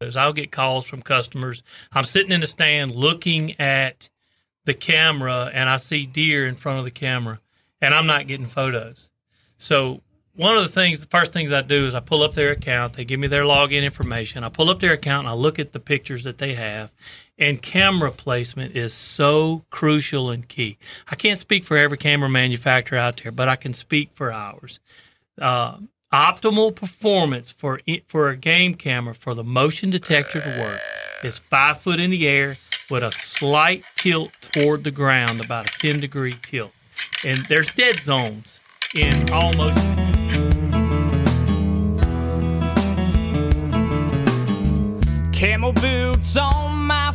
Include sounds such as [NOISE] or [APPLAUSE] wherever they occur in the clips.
I'll get calls from customers. I'm sitting in the stand looking at the camera and I see deer in front of the camera and I'm not getting photos. So one of the things, the first things I do is I pull up their account. They give me their login information. I pull up their account and I look at the pictures that they have. And camera placement is so crucial and key. I can't speak for every camera manufacturer out there, but I can speak for ours. Uh, optimal performance for for a game camera for the motion detector to work is five foot in the air with a slight tilt toward the ground, about a 10 degree tilt. And there's dead zones in all motion. Camel boots on my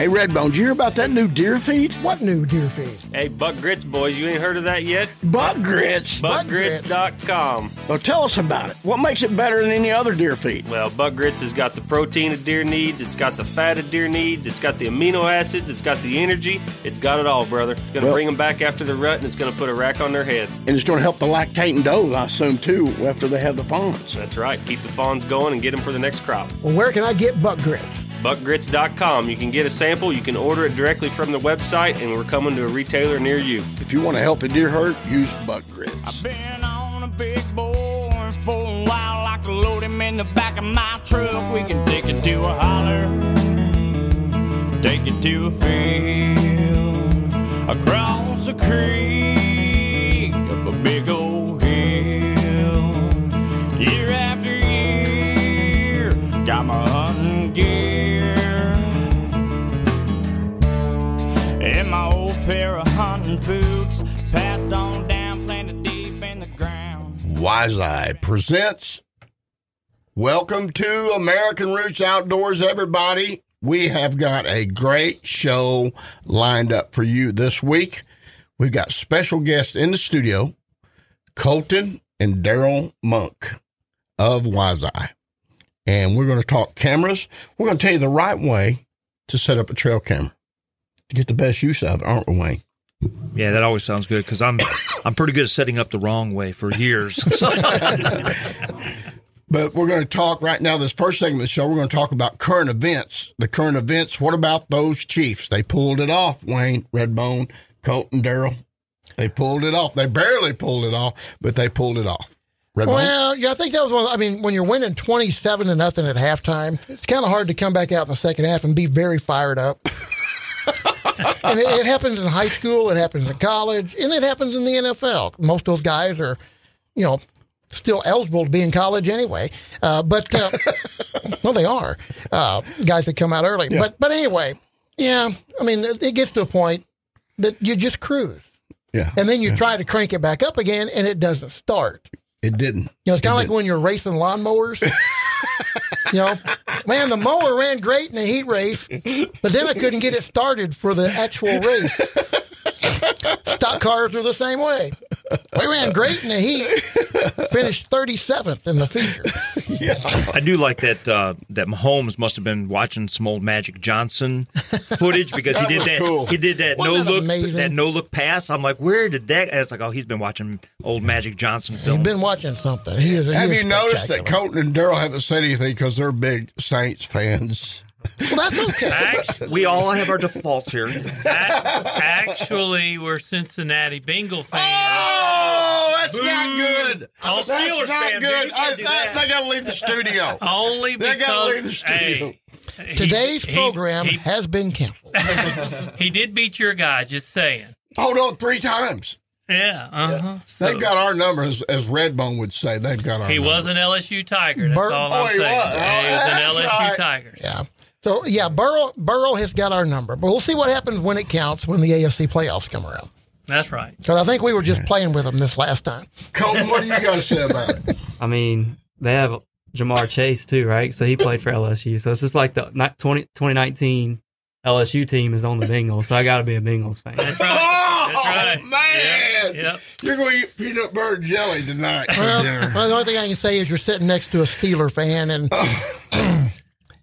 Hey, Redbone, did you hear about that new deer feed? What new deer feed? Hey, Buck Grits boys, you ain't heard of that yet? Buck grits. BuckGrits.com. Well, tell us about it. What makes it better than any other deer feed? Well, Buck Grits has got the protein a deer needs, it's got the fat a deer needs, it's got the amino acids, it's got the energy, it's got it all, brother. It's gonna Well- bring them back after the rut and it's gonna put a rack on their head. And it's going to help the lactating does, I assume, too, after they have the fawns. That's right. Keep the fawns going and get them for the next crop. Well, where can I get buck grits? BuckGrits.com. You can get a sample, you can order it directly from the website, and we're coming to a retailer near you. If you want to help a deer herd, use Buck grits. I've Been on a big boy for a while, I can load him in the back of my truck. We can take it to a holler, take it to a field, across a creek, up a big old hill. Year after pair of hunting boots passed on down, planted deep in the ground. Wise Eye presents Welcome to American Roots Outdoors, everybody. We have got a great show lined up for you this week. We've got special guests in the studio, Colton and Daryl Monk of Wise Eye. And we're going to talk cameras. We're going to tell you the right way to set up a trail camera to get the best use out of it, aren't we, Wayne? Yeah, that always sounds good because I'm I'm pretty good at setting up the wrong way for years. [LAUGHS] But we're going to talk right now. This first segment of the show, we're going to talk about current events. The current events. What about those Chiefs? They pulled it off. Wayne, Redbone, Colton, Daryl. They pulled it off. They barely pulled it off, but they pulled it off. Redbone. Well, yeah, I think that was one. Of, I mean, when you're winning twenty-seven to nothing at halftime, it's kind of hard to come back out in the second half and be very fired up. And it, it happens in high school, it happens in college, and it happens in the NFL. Most of those guys are, you know, still eligible to be in college anyway. Uh, but uh, [LAUGHS] well, they are uh, guys that come out early. But but anyway, yeah, I mean, it, it gets to a point that you just cruise, yeah, and then you try to crank it back up again, and it doesn't start. it didn't. You know, it's kind of like did. when you're racing lawnmowers. [LAUGHS] you know, man, the mower ran great in the heat race, but then I couldn't get it started for the actual race. Stock cars are the same way. We ran great in the heat, finished 37th in the feature. I do like that uh, that Mahomes must have been watching some old Magic Johnson footage because he did that. cool. He did that Wasn't no that look amazing? that no look pass. I'm like, where did that? And it's like, oh, he's been watching old Magic Johnson He's film. been watching something. He is. he Have is you noticed that spectacular. Colton and Daryl haven't said anything because they're big Saints fans? Well, that's okay. Actually, we all have our defaults here. actually, we're Cincinnati Bengal fans. Oh, that's not good. All That's Steelers not fan, good. You I, can't they, that. they got to leave the studio. Only They because gotta leave the studio. hey, Today's he- program He, has been canceled. he did beat your guy. Just saying. Hold on, three times. Yeah. Uh huh. They've got our number, as, as Redbone would say. They've got our He number. was an LSU Tiger. That's Bur- all Oh, I'm he saying. was. Yeah, he was Oh, an LSU right. Tigers. Yeah. So yeah, Burrow Burrow has got our number, but we'll see what happens when it counts when the AFC playoffs come around. That's right. Because I think we were just playing with them this last time. Colton, what do you got to say about it? [LAUGHS] I mean, they have Ja'Marr Chase too, right? So he played for LSU. So it's just like the ni- 20, 2019 LSU team is on the Bengals. So I got to be a Bengals fan. That's right. [LAUGHS] That's Oh, right. man. Yep. yep. You're going to eat peanut butter and jelly tonight for Well, well, the only thing I can say is you're sitting next to a Steeler fan, and [LAUGHS]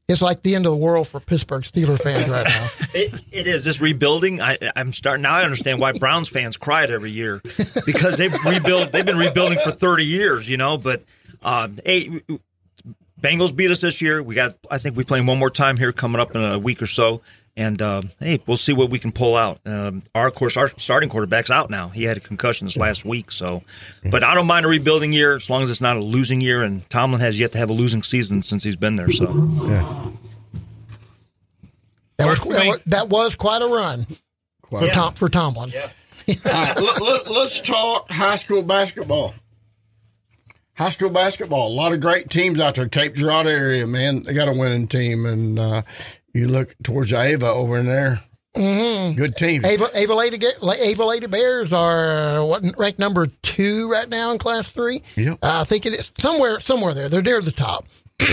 it's like the end of the world for Pittsburgh Steelers fans right now. [LAUGHS] It, it is just rebuilding. I, I'm starting now. I understand why Browns fans it every year because they've rebuilt. They've been rebuilding for 30 years, you know. But um, hey, Bengals beat us this year. We got. I think we play one more time here coming up in a week or so. And uh, hey, we'll see what we can pull out. Um, our of course, our starting quarterback's out now. He had a concussion this last week, so. But I don't mind a rebuilding year as long as it's not a losing year. And Tomlin has yet to have a losing season since he's been there. So That was, that was, that was quite a run for, Tom, for Tomlin. [LAUGHS] All right, let, let, let's talk high school basketball. High school basketball. A lot of great teams out there. Cape Girardeau area, man. They got a winning team. And uh, you look towards Ava over in there. Mm-hmm. Good teams. Ava, Ava, Lady, Ava Lady Bears are uh, what ranked number two right now in Class Three. Yep. Uh, I think it is somewhere somewhere there. They're near the top. [CLEARS THROAT]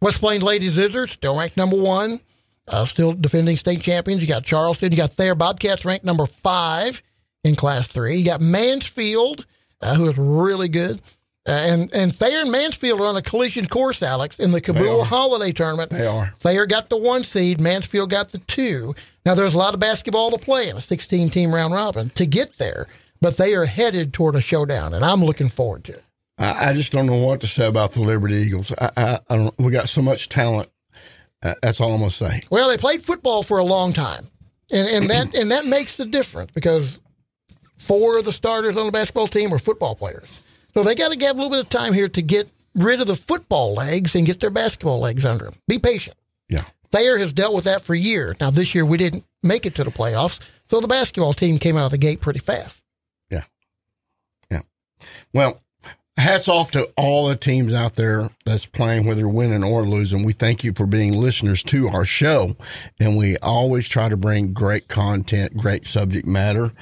West Plains Ladies Zizzers still ranked number one, uh, still defending state champions. You got Charleston. You got Thayer Bobcats ranked number five in Class Three. You got Mansfield, uh, who is really good. Uh, and and Thayer and Mansfield are on a collision course, Alex, in the Cabool. Holiday Tournament. They are. Thayer got the one seed, Mansfield got the two. Now there's a lot of basketball to play in a 16 team round robin to get there, but they are headed toward a showdown, and I'm looking forward to it. I, I just don't know what to say about the Liberty Eagles. I, I, I don't. We got so much talent. Uh, that's all I'm gonna say. Well, they played football for a long time, and, and that and that makes the difference because four of the starters on the basketball team are football players, so they got to have a little bit of time here to get rid of the football legs and get their basketball legs under them. Be patient. Yeah. Thayer has dealt with that for years. Now this year we didn't make it to the playoffs, so the basketball team came out of the gate pretty fast. Yeah. Yeah. Well, hats off to all the teams out there that's playing, whether winning or losing. We thank you for being listeners to our show. And we always try to bring great content, great subject matter,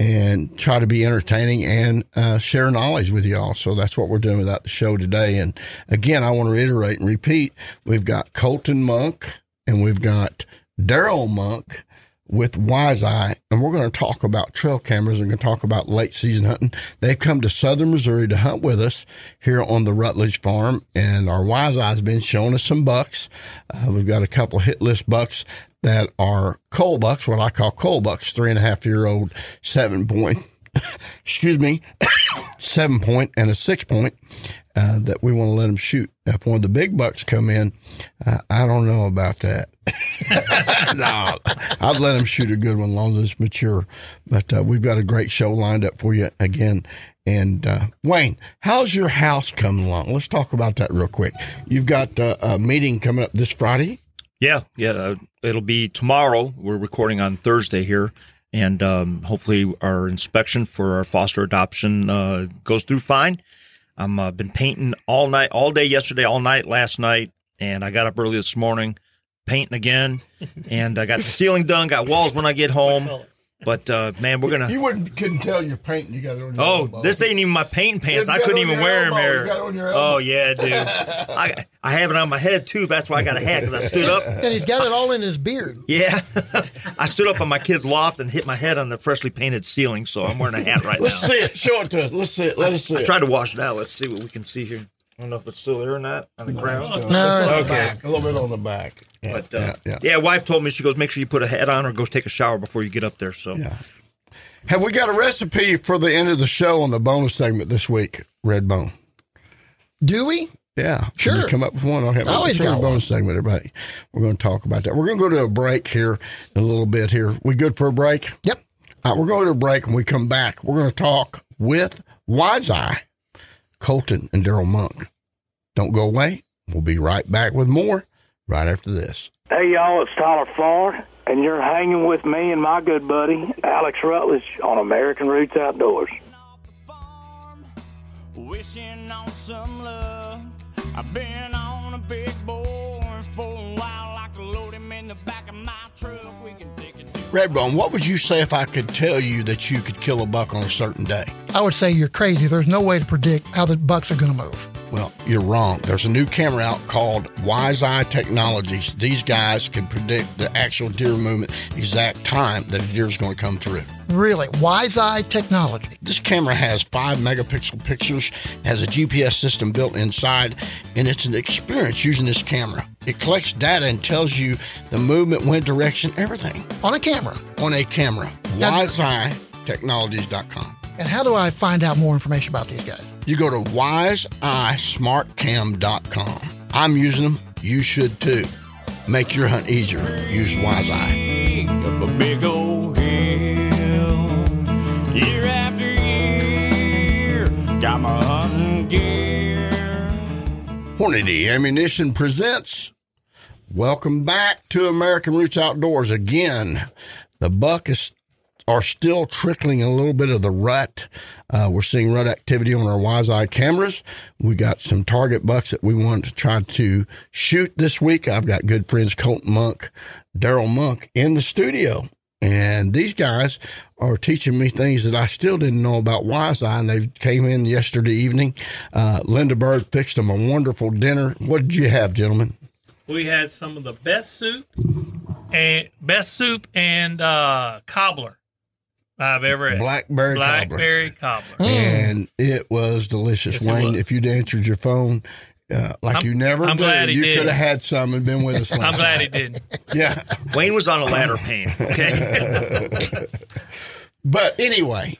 and try to be entertaining and uh, share knowledge with you all. So that's what we're doing without the show today. And again, I want to reiterate and repeat we've got Colton Monk and we've got Daryl Monk with Wise Eye, and we're going to talk about trail cameras and going to talk about late season hunting. They've come to southern Missouri to hunt with us here on the Rutledge farm, and our Wise Eye's been showing us some bucks. Uh, we've got a couple hit list bucks that are coal bucks, what I call coal bucks, three and a half year old, seven point, [LAUGHS] excuse me, [COUGHS] seven point and a six point. Uh, that we want to let them shoot. If one of the big bucks come in, uh, I don't know about that. [LAUGHS] no, [LAUGHS] I'd let them shoot a good one, as long as it's mature. But uh, we've got a great show lined up for you again. And uh, Wayne, how's your house coming along? Let's talk about that real quick. You've got uh, a meeting coming up this Friday. Yeah, yeah. Uh, it'll be tomorrow. We're recording on Thursday here, and um, hopefully our inspection for our foster adoption uh, goes through fine. I'm uh, been painting all night, all day yesterday, all night last night, and I got up early this morning, painting again, and I got the [LAUGHS] ceiling done. Got walls when I get home. But uh, man, we're gonna. You wouldn't couldn't tell you're painting. You got it on your Oh, elbow. this ain't even my painting pants. I couldn't even your wear them here. You got it on your elbow. Oh yeah, dude. I I have it on my head too. That's why I got a hat because I stood up. And he's got it all in his beard. Yeah, [LAUGHS] I stood up on my kid's loft and hit my head on the freshly painted ceiling, so I'm wearing a hat right now. Let's see it. Show it to us. Let's see it. Let us see I it. tried to wash it out. Let's see what we can see here. I don't know if it's still there or not on the ground. No, It's on the Okay. back, a little bit on the back. Yeah, But uh, yeah, yeah, yeah. wife told me she goes, make sure you put a hat on or go take a shower before you get up there. So Yeah. Have we got a recipe for the end of the show on the bonus segment this week, Red Bone? Do we? Yeah, Sure. Can you come up with one. Okay, I always let's do a got bonus segment, everybody. We're going to talk about that. We're going to go to a break here in a little bit. Here, we good for a break? Yep. All right, we're going to a break. When we come back, we're going to talk with Wise Eye, Colton, and Daryl Monk. Don't go away. We'll be right back with more right after this. Hey y'all, it's Tyler Farr, and you're hanging with me and my good buddy Alex Rutledge on American Roots Outdoors. Wishing on some luck. I've been on a big bore for a while. I can load him in the back of my truck. Redbone, what would you say if I could tell you that you could kill a buck on a certain day? I would say you're crazy. There's no way to predict how the bucks are going to move. Well, you're wrong. There's a new camera out called Wise Eye Technologies. These guys can predict the actual deer movement, exact time that a deer is going to come through. Really, Wise Eye technology. This camera has five megapixel pictures, has a GPS system built inside, and it's an experience using this camera. It collects data and tells you the movement, wind direction, everything On a camera. on a camera. Now- WiseEyeTechnologies.com. And how do I find out more information about these guys? You go to wiseeyesmartcam.com. I'm using them. You should too. Make your hunt easier. Use WiseEye. Up a big old hill. Year after year, got my hunting gear. Hornady Ammunition presents. Welcome back to American Roots Outdoors again. The buck is are still trickling a little bit of the rut. Uh, we're seeing rut activity on our Wise Eye cameras. We got some target bucks that we want to try to shoot this week. I've got good friends Colton Monk, Daryl Monk in the studio. And these guys are teaching me things that I still didn't know about Wise Eye. And they came in yesterday evening. Uh, Linda Bird fixed them a wonderful dinner. What did you have, gentlemen? We had some of the best soup and best soup and uh, cobbler I've ever had. Blackberry, cobbler. Blackberry cobbler. and it was delicious. Yes, Wayne, was. if you'd answered your phone uh, like I'm- you never I'm do, glad he you could have had some and been with us. I'm last glad night. he did. [LAUGHS] Yeah, Wayne was on a ladder pain. Okay. [LAUGHS] but anyway,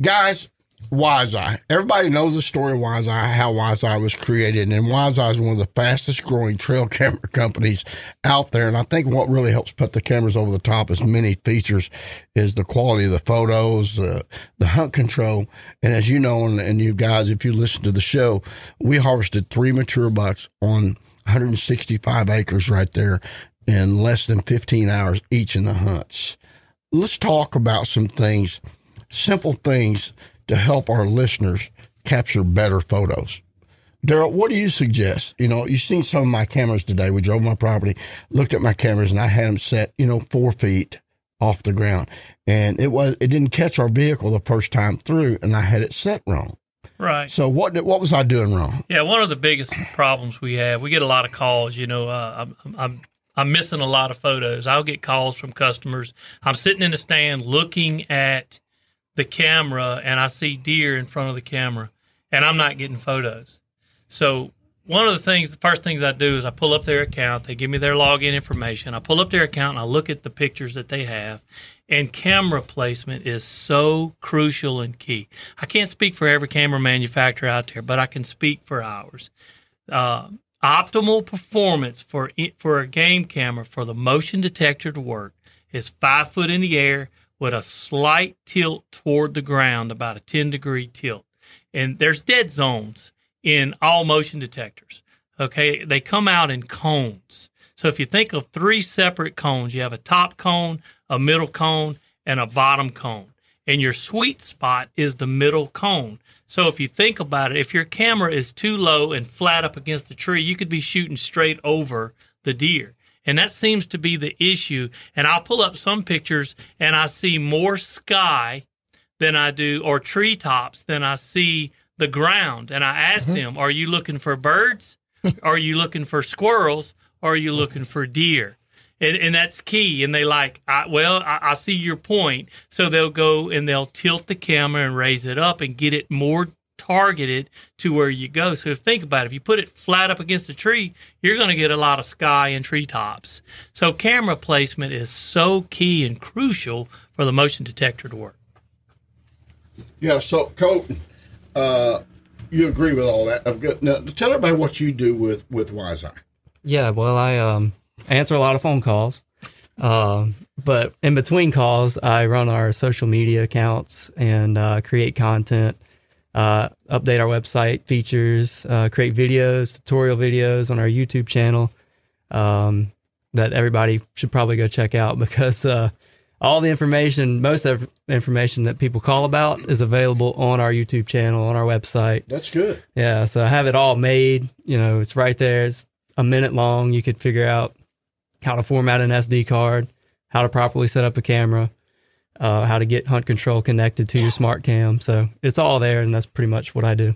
guys, Wise Eye. Everybody knows the story of Wise Eye, how Wise Eye was created, and Wise Eye is one of the fastest growing trail [LAUGHS] camera companies out there. And I think what really helps put the cameras over the top as many features is the quality of the photos, uh, the hunt control, and as you know, and, and you guys, if you listen to the show, we harvested three mature bucks on 165 acres right there in less than 15 hours each in the hunts. Let's talk about some things, simple things to help our listeners capture better photos. Daryl, what do you suggest? You know, you've seen some of my cameras today. We drove my property, looked at my cameras, and I had them set, you know, four feet off the ground, and it was it didn't catch our vehicle the first time through, and I had it set wrong. Right. So what did, what was I doing wrong? Yeah, one of the biggest problems we have, we get a lot of calls. You know, uh, I'm, I'm I'm missing a lot of photos. I'll get calls from customers. I'm sitting in the stand looking at the camera, and I see deer in front of the camera, and I'm not getting photos. So one of the things, the first things I do is I pull up their account. They give me their login information. I pull up their account and I look at the pictures that they have. And camera placement is so crucial and key. I can't speak for every camera manufacturer out there, but I can speak for ours. Uh, optimal performance for for a game camera for the motion detector to work is five foot in the air with a slight tilt toward the ground, about a 10 degree tilt. And there's dead zones in all motion detectors. Okay, they come out in cones. So if you think of three separate cones, you have a top cone, a middle cone, and a bottom cone. And your sweet spot is the middle cone. So if you think about it, if your camera is too low and flat up against the tree, you could be shooting straight over the deer. And that seems to be the issue. And I'll pull up some pictures and I see more sky than I do, or treetops than I see the ground. And I ask mm-hmm. them, Are you looking for birds? are you looking for squirrels? Are you looking for deer? And, and that's key. And they like, I, well, I, I see your point. So they'll go and they'll tilt the camera and raise it up and get it more targeted to where you go. So if think about it, if you put it flat up against a tree, you're going to get a lot of sky and treetops. So camera placement is so key and crucial for the motion detector to work. Yeah, so Colton, uh, you agree with all that? I've got, now, tell everybody what you do with with Wise Eye. Yeah, well, I um, answer a lot of phone calls, um, but in between calls, I run our social media accounts and uh, create content, uh, update our website features, uh, create videos, tutorial videos on our YouTube channel um, that everybody should probably go check out [LAUGHS] because uh, all the information, most of the information that people call about, is available on our YouTube channel, on our website. That's good. Yeah, so I have it all made. You know, it's right there. It's a minute long. You could figure out how to format an SD card, how to properly set up a camera, uh, how to get hunt control connected to your smart cam. So it's all there, and that's pretty much what I do.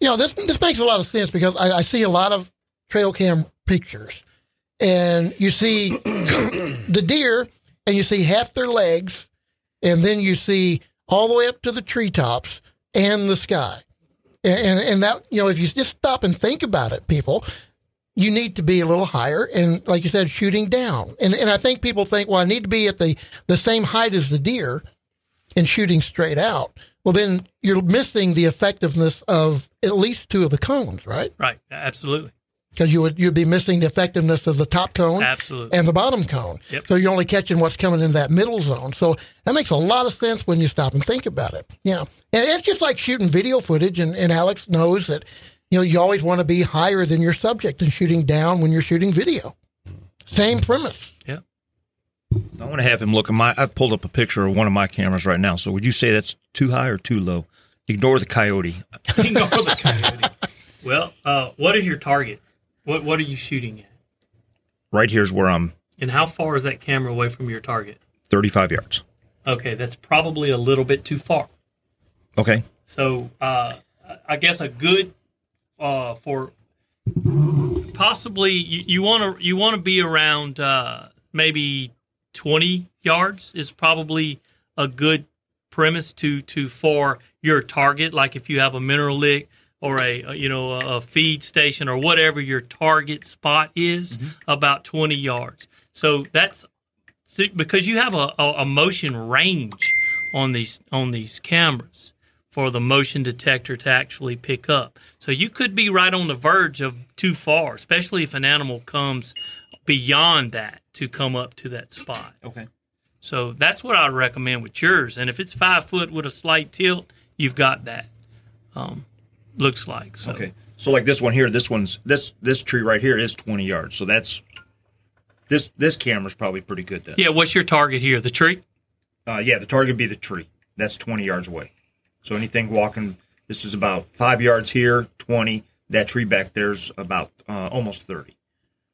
You know, this this makes a lot of sense because I, I see a lot of trail cam pictures, and you see [CLEARS THROAT] the deer, and you see half their legs, and then you see all the way up to the treetops and the sky, and, and and that you know if you just stop and think about it, people, you need to be a little higher and like you said shooting down and and i think people think well i need to be at the the same height as the deer and shooting straight out well then you're missing the effectiveness of at least two of the cones right Right. Absolutely. because you would you'd be missing the effectiveness of the top cone Absolutely. and the bottom cone Yep. so you're only catching what's coming in that middle zone so that makes a lot of sense when you stop and think about it yeah and it's just like shooting video footage and, and alex knows that you know you always want to be higher than your subject and shooting down when you're shooting video same premise Yeah. I want to have him look at my. I pulled up a picture of one of my cameras right now. So would you say that's too high or too low? Ignore the coyote. [LAUGHS] Ignore the coyote. Well, uh, what is your target? What What are you shooting at? Right here's where I'm And how far is that camera away from your target? 35 yards. Okay, that's probably a little bit too far. Okay. So uh, I guess a good uh, for possibly you want to you want to be around uh, maybe twenty yards is probably a good premise to to for your target. Like if you have a mineral lick or a, you know a, a feed station or whatever your target spot is, about twenty yards. So that's because you have a, a, a motion range on these on these cameras for the motion detector to actually pick up. So you could be right on the verge of too far, especially if an animal comes beyond that to come up to that spot. Okay. So that's what I recommend with yours. And if it's five foot with a slight tilt, you've got that. Um, looks like so. Okay. So like this one here, this one's this this tree right here is 20 yards. So that's this this camera's probably pretty good then. Yeah. What's your target here? The tree. Uh, yeah, the target would be the tree. That's 20 yards away. So anything walking, this is about five yards here, 20. That tree back there's about uh, almost 30.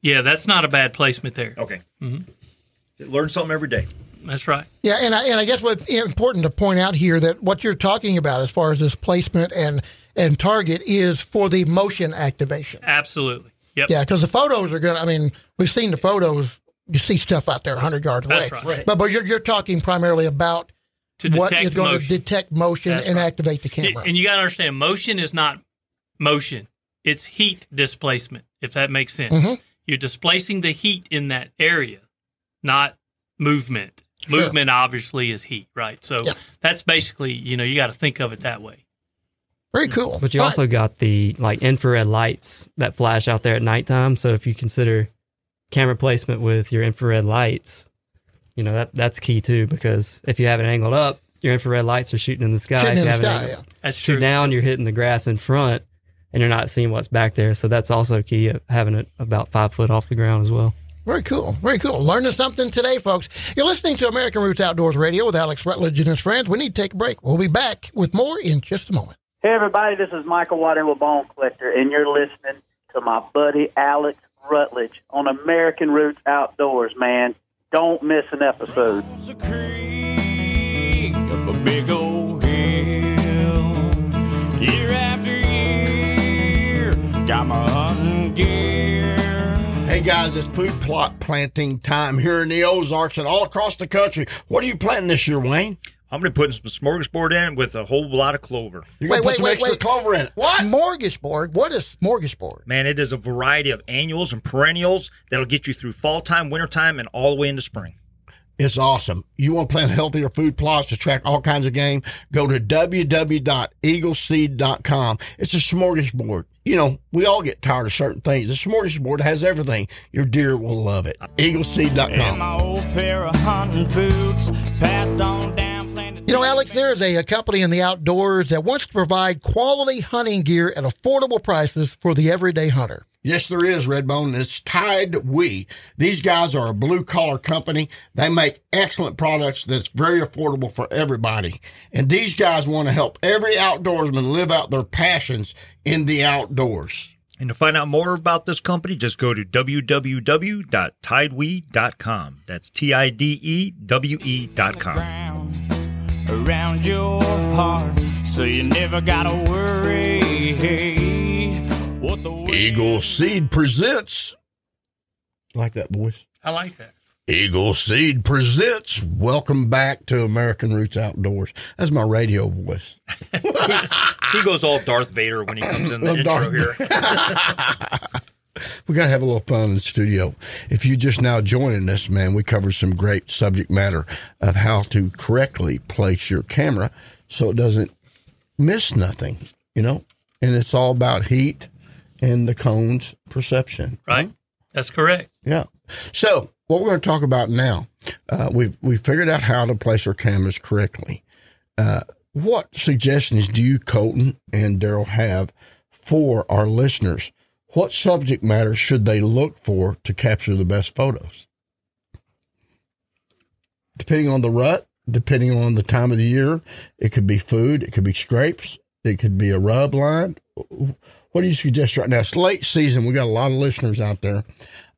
Yeah, that's not a bad placement there. Okay. Mm-hmm. Learn something every day. That's right. Yeah, and I, and I guess what's important to point out here that what you're talking about as far as this placement and and target is for the motion activation. Absolutely. Yep. Yeah, because the photos are going. to I mean, we've seen the photos. You see stuff out there 100 yards away. That's right. But but you're you're talking primarily about To what detect is going motion. to detect motion That's and right. activate the camera. And you got to understand, motion is not motion; it's heat displacement. If that makes sense, Mhm. you're displacing the heat in that area, not movement. Sure. Movement obviously is heat, right? So Yeah. that's basically, you know, you got to think of it that way. Very cool. But you Right. also got the like infrared lights that flash out there at nighttime. So if you consider camera placement with your infrared lights, you know that that's key too because if you have it angled up, your infrared lights are shooting in the sky. Shooting if you the have it sky, angled- That's true. down, you're hitting the grass in front, and you're not seeing what's back there. So that's also key of having it about five foot off the ground as well. Very cool. Very cool. Learning something today, folks. You're listening to American Roots Outdoors Radio with Alex Rutledge and his friends. We need to take a break. We'll be back with more in just a moment. Hey, everybody, this is Michael Waddell with Bone Collector, and you're listening to my buddy Alex Rutledge on American Roots Outdoors, man. Don't miss an episode. It's a creek up a big old hill. Year after year, got my hunting gear. Hey guys, it's food plot planting time here in the Ozarks and all across the country. What are you planting this year, Wayne? I'm going to put some smorgasbord in with a whole lot of clover. You're gonna Wait, put wait, some wait, extra wait. clover in it. What? Smorgasbord. What is smorgasbord? Man, it is a variety of annuals and perennials that'll get you through fall time, winter time, and all the way into spring. It's awesome. You want to plant healthier food plots to track all kinds of game? Go to www.eagleseed.com. It's a smorgasbord. You know, we all get tired of certain things. The smorgasbord has everything. Your deer will love it. Eagleseed.com. And my old pair of hunting boots passed on down, planted. You know, Alex, there is a, a company in the outdoors that wants to provide quality hunting gear at affordable prices for the everyday hunter. Yes, there is, Redbone. It's Tidewe. These guys are a blue collar company. They make excellent products that's very affordable for everybody. And these guys want to help every outdoorsman live out their passions in the outdoors. And to find out more about this company, just go to www.tidewe.com. That's T I D E W E dot com. ground around your heart, so you never gotta worry. What the Eagle Seed presents. Like that voice. I like that. Eagle Seed presents. Welcome back to American Roots Outdoors. That's my radio voice. [LAUGHS] He goes all Darth Vader when he comes in the [LAUGHS] intro Darth here. [LAUGHS] We got to have a little fun in the studio. If you're just now joining us, man, we cover some great subject matter of how to correctly place your camera so it doesn't miss nothing, you know? And it's all about heat and the cone's perception. Right. That's correct. Yeah. So what we're going to talk about now, uh, we've we've figured out how to place our cameras correctly. Uh, what suggestions do you, Colton and Daryl, have for our listeners? What subject matter should they look for to capture the best photos? Depending on the rut, depending on the time of the year, it could be food, it could be scrapes, it could be a rub line. What do you suggest right now? It's late season. We got a lot of listeners out there.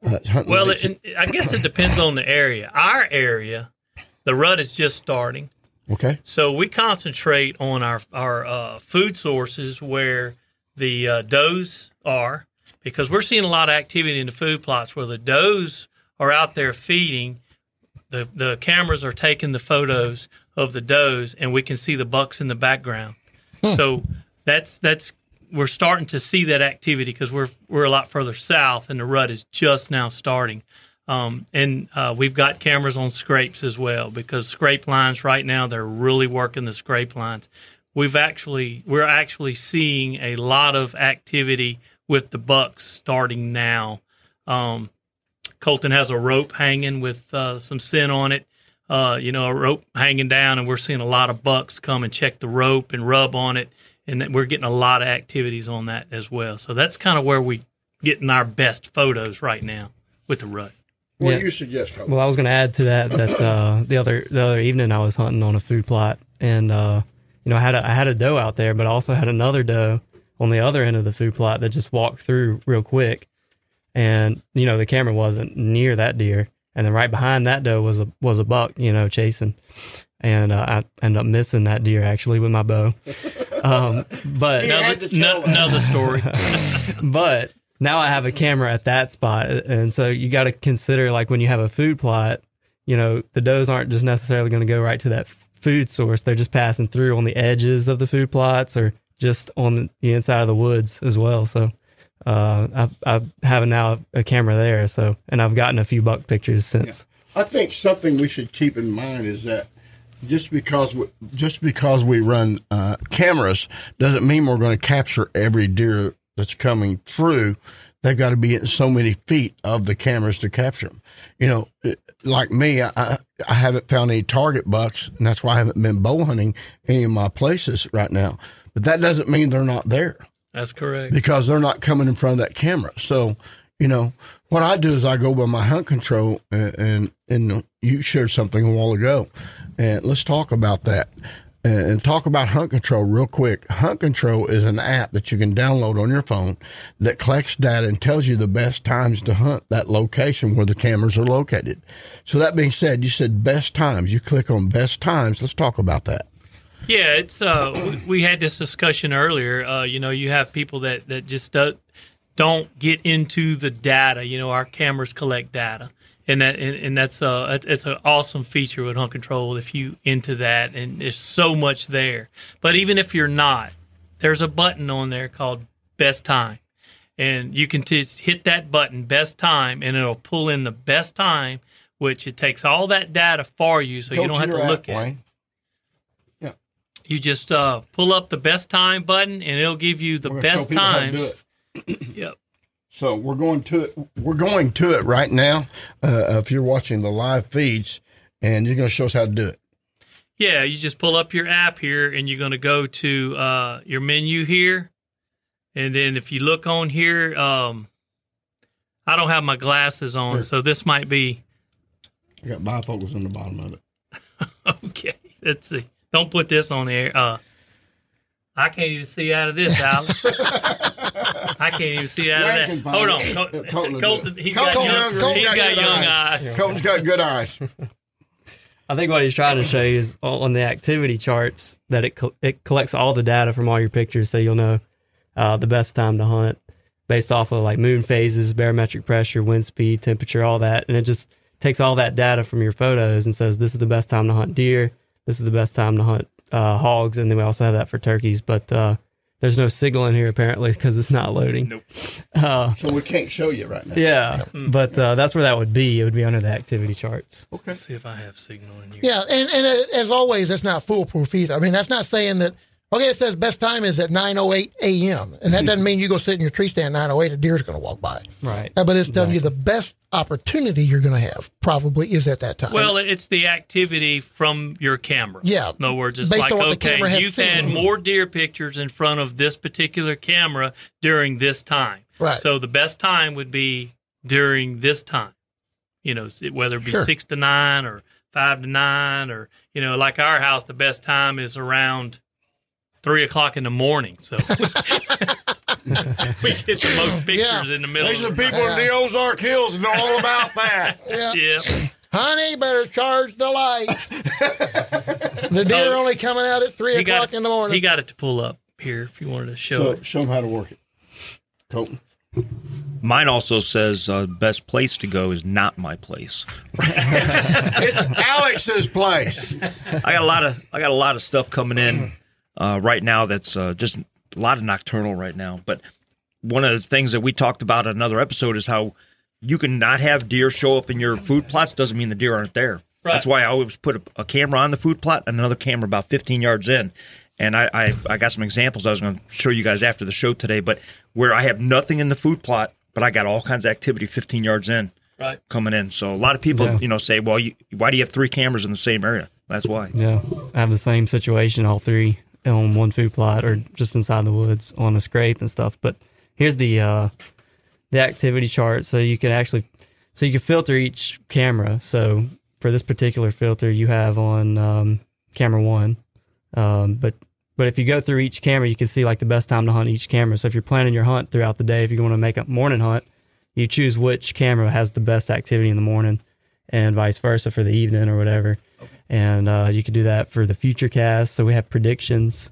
Uh, Well, it, I guess it depends on the area. Our area, the rut is just starting. Okay. So we concentrate on our our uh, food sources where the uh, does are, because we're seeing a lot of activity in the food plots where the does are out there feeding. The the cameras are taking the photos of the does, and we can see the bucks in the background. So that's that's we're starting to see that activity because we're we're a lot further south, and the rut is just now starting. Um, and uh, we've got cameras on scrapes as well because scrape lines right now they're really working the scrape lines. We've actually we're actually seeing a lot of activity with the bucks starting now. Um, Colton has a rope hanging with uh, some scent on it. Uh, you know, a rope hanging down, and we're seeing a lot of bucks come and check the rope and rub on it, and we're getting a lot of activities on that as well. So that's kind of where we getting our best photos right now with the rut. What Yeah. do you suggest, Colton? Well, I was going to add to that that uh, the other the other evening I was hunting on a food plot, and uh, you know I had a, I had a doe out there, but I also had another doe on the other end of the food plot that just walked through real quick, and you know the camera wasn't near that deer, and then right behind that doe was a was a buck, you know, chasing, and uh, I ended up missing that deer actually with my bow, [LAUGHS] um, but Another, no, another story. [LAUGHS] but now I have a camera at that spot, and so you got to consider like when you have a food plot, you know, the does aren't just necessarily going to go right to that food source; they're just passing through on the edges of the food plots or just on the inside of the woods as well. So. Uh, I, I have now a camera there, so and I've gotten a few buck pictures since. I think something we should keep in mind is that just because we, just because we run uh, cameras doesn't mean we're going to capture every deer that's coming through. They've got to be in so many feet of the cameras to capture them. You know, like me, I, I- haven't found any target bucks, and that's why I haven't been bow hunting any of my places right now. But that doesn't mean they're not there That's correct. because they're not coming in front of that camera. So, you know, what I do is I go by my hunt control, and and, and you shared something a while ago, and let's talk about that. And talk about Hunt Control real quick. Hunt Control is an app that you can download on your phone that collects data and tells you the best times to hunt that location where the cameras are located. So that being said, you said best times. You click on best times. Let's talk about that. Yeah, it's uh, we had this discussion earlier. Uh, you know, you have people that that just don't don't get into the data. You know, our cameras collect data, and that and, and that's uh it- it's an awesome feature with Hunt Control if you into that, and there's so much there. But even if you're not, there's a button on there called Best Time, and you can just hit that button Best Time, and it'll pull in the best time, which it takes all that data for you, so you don't have to look at. it. Wayne. You just uh, pull up the best time button, and it'll give you the best times. Yep. So we're going to it. We're going to it right now. Uh, if you're watching the live feeds, and you're going to show us how to do it. Yeah, you just pull up your app here, and you're going to go to uh, your menu here, and then if you look on here, um, I don't have my glasses on, Here. so this might be I got bifocals on the bottom of it. [LAUGHS] okay. Let's see. Don't put this on there. Uh, I can't even see out of this, Alex. [LAUGHS] I can't even see out Wayne of can that. Hold on, Col- Colton, Colton, he's Colton, got young, Colton, he's got got good young eyes. eyes. Colton's got good eyes. [LAUGHS] I think what he's trying to show you is on the activity charts that it col- it collects all the data from all your pictures, so you'll know uh, the best time to hunt based off of like moon phases, barometric pressure, wind speed, temperature, all that, and it just takes all that data from your photos and says this is the best time to hunt deer, this is the best time to hunt uh, hogs, and then we also have that for turkeys. But uh, there's no signal in here apparently because it's not loading. Nope. Uh, So we can't show you right now. yeah, but uh, that's where that would be. It would be under the activity charts. Okay. Let's see if I have signal in here. Yeah, and and uh, as always, that's not foolproof either. I mean, that's not saying that. Okay, it says best time is at 9:08 a.m. and that doesn't mean you go sit in your tree stand at 9:08. A deer's going to walk by. Right. Uh, but it's telling you the best opportunity you're going to have probably is at that time. Well, it's the activity from your camera. Yeah. In other words, it's Based like, on what okay, camera has you've had more deer pictures in front of this particular camera during this time. Right. So the best time would be during this time. You know, whether it be Sure. six to nine or five to nine, or, you know, like our house, the best time is around three o'clock in the morning. So [LAUGHS] we get the most pictures Yeah. in the middle These are the people in the Ozark Hills that know all about that. [LAUGHS] yeah. Yeah. honey, better charge the light. the deer Oh. only coming out at three o'clock got, in the morning. he got it to pull up here if you wanted to show So it. show them how to work it. Colton. Mine also says uh, best place to go is not my place. [LAUGHS] It's Alex's place. I got a lot of I got a lot of stuff coming in uh, right now that's uh, just a lot of nocturnal right now. But one of the things that we talked about in another episode is how you can not have deer show up in your food plots doesn't mean the deer aren't there. Right. That's why I always put a, a camera on the food plot and another camera about 15 yards in. And I, I, I got some examples I was going to show you guys after the show today, but where I have nothing in the food plot, but I got all kinds of activity 15 yards in Right. coming in. So a lot of people, Yeah. you know, say, well, you, why do you have three cameras in the same area? That's why. Yeah, I have the same situation, all three on one food plot or just inside the woods on a scrape and stuff. But here's the uh, the activity chart, so you can actually so you can filter each camera. So for this particular filter, you have on um, camera one, um, but but if you go through each camera, you can see like the best time to hunt each camera. So if you're planning your hunt throughout the day, if you want to make a morning hunt, you choose which camera has the best activity in the morning, and vice versa for the evening or whatever. And uh, you can do that for the future cast. So we have predictions.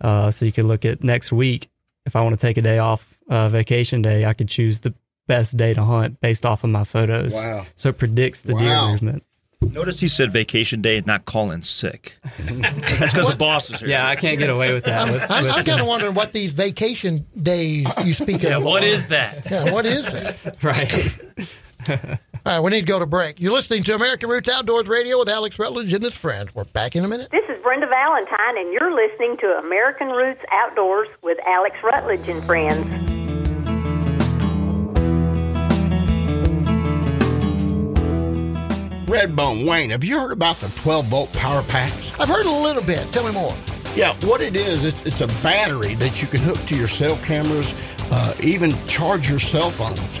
Uh, so you can look at next week. If I want to take a day off, uh, vacation day, I could choose the best day to hunt based off of my photos. Wow. So it predicts the Wow. deer movement. Notice he said vacation day and not calling sick. [LAUGHS] That's because the boss is here. Yeah, I can't get away with that. I'm, with- I'm, I'm kind of wondering what these vacation days you speak [LAUGHS] Yeah, of. what are. is that? Yeah, what is that? [LAUGHS] right. All right, we need to go to break. You're listening to American Roots Outdoors Radio with Alex Rutledge and his friends. We're back in a minute. This is Brenda Valentine, and you're listening to American Roots Outdoors with Alex Rutledge and friends. Redbone Wayne, have you heard about the 12 volt power packs? I've heard a little bit. Tell me more. Yeah, what it is, it's, it's a battery that you can hook to your cell cameras, uh, even charge your cell phones.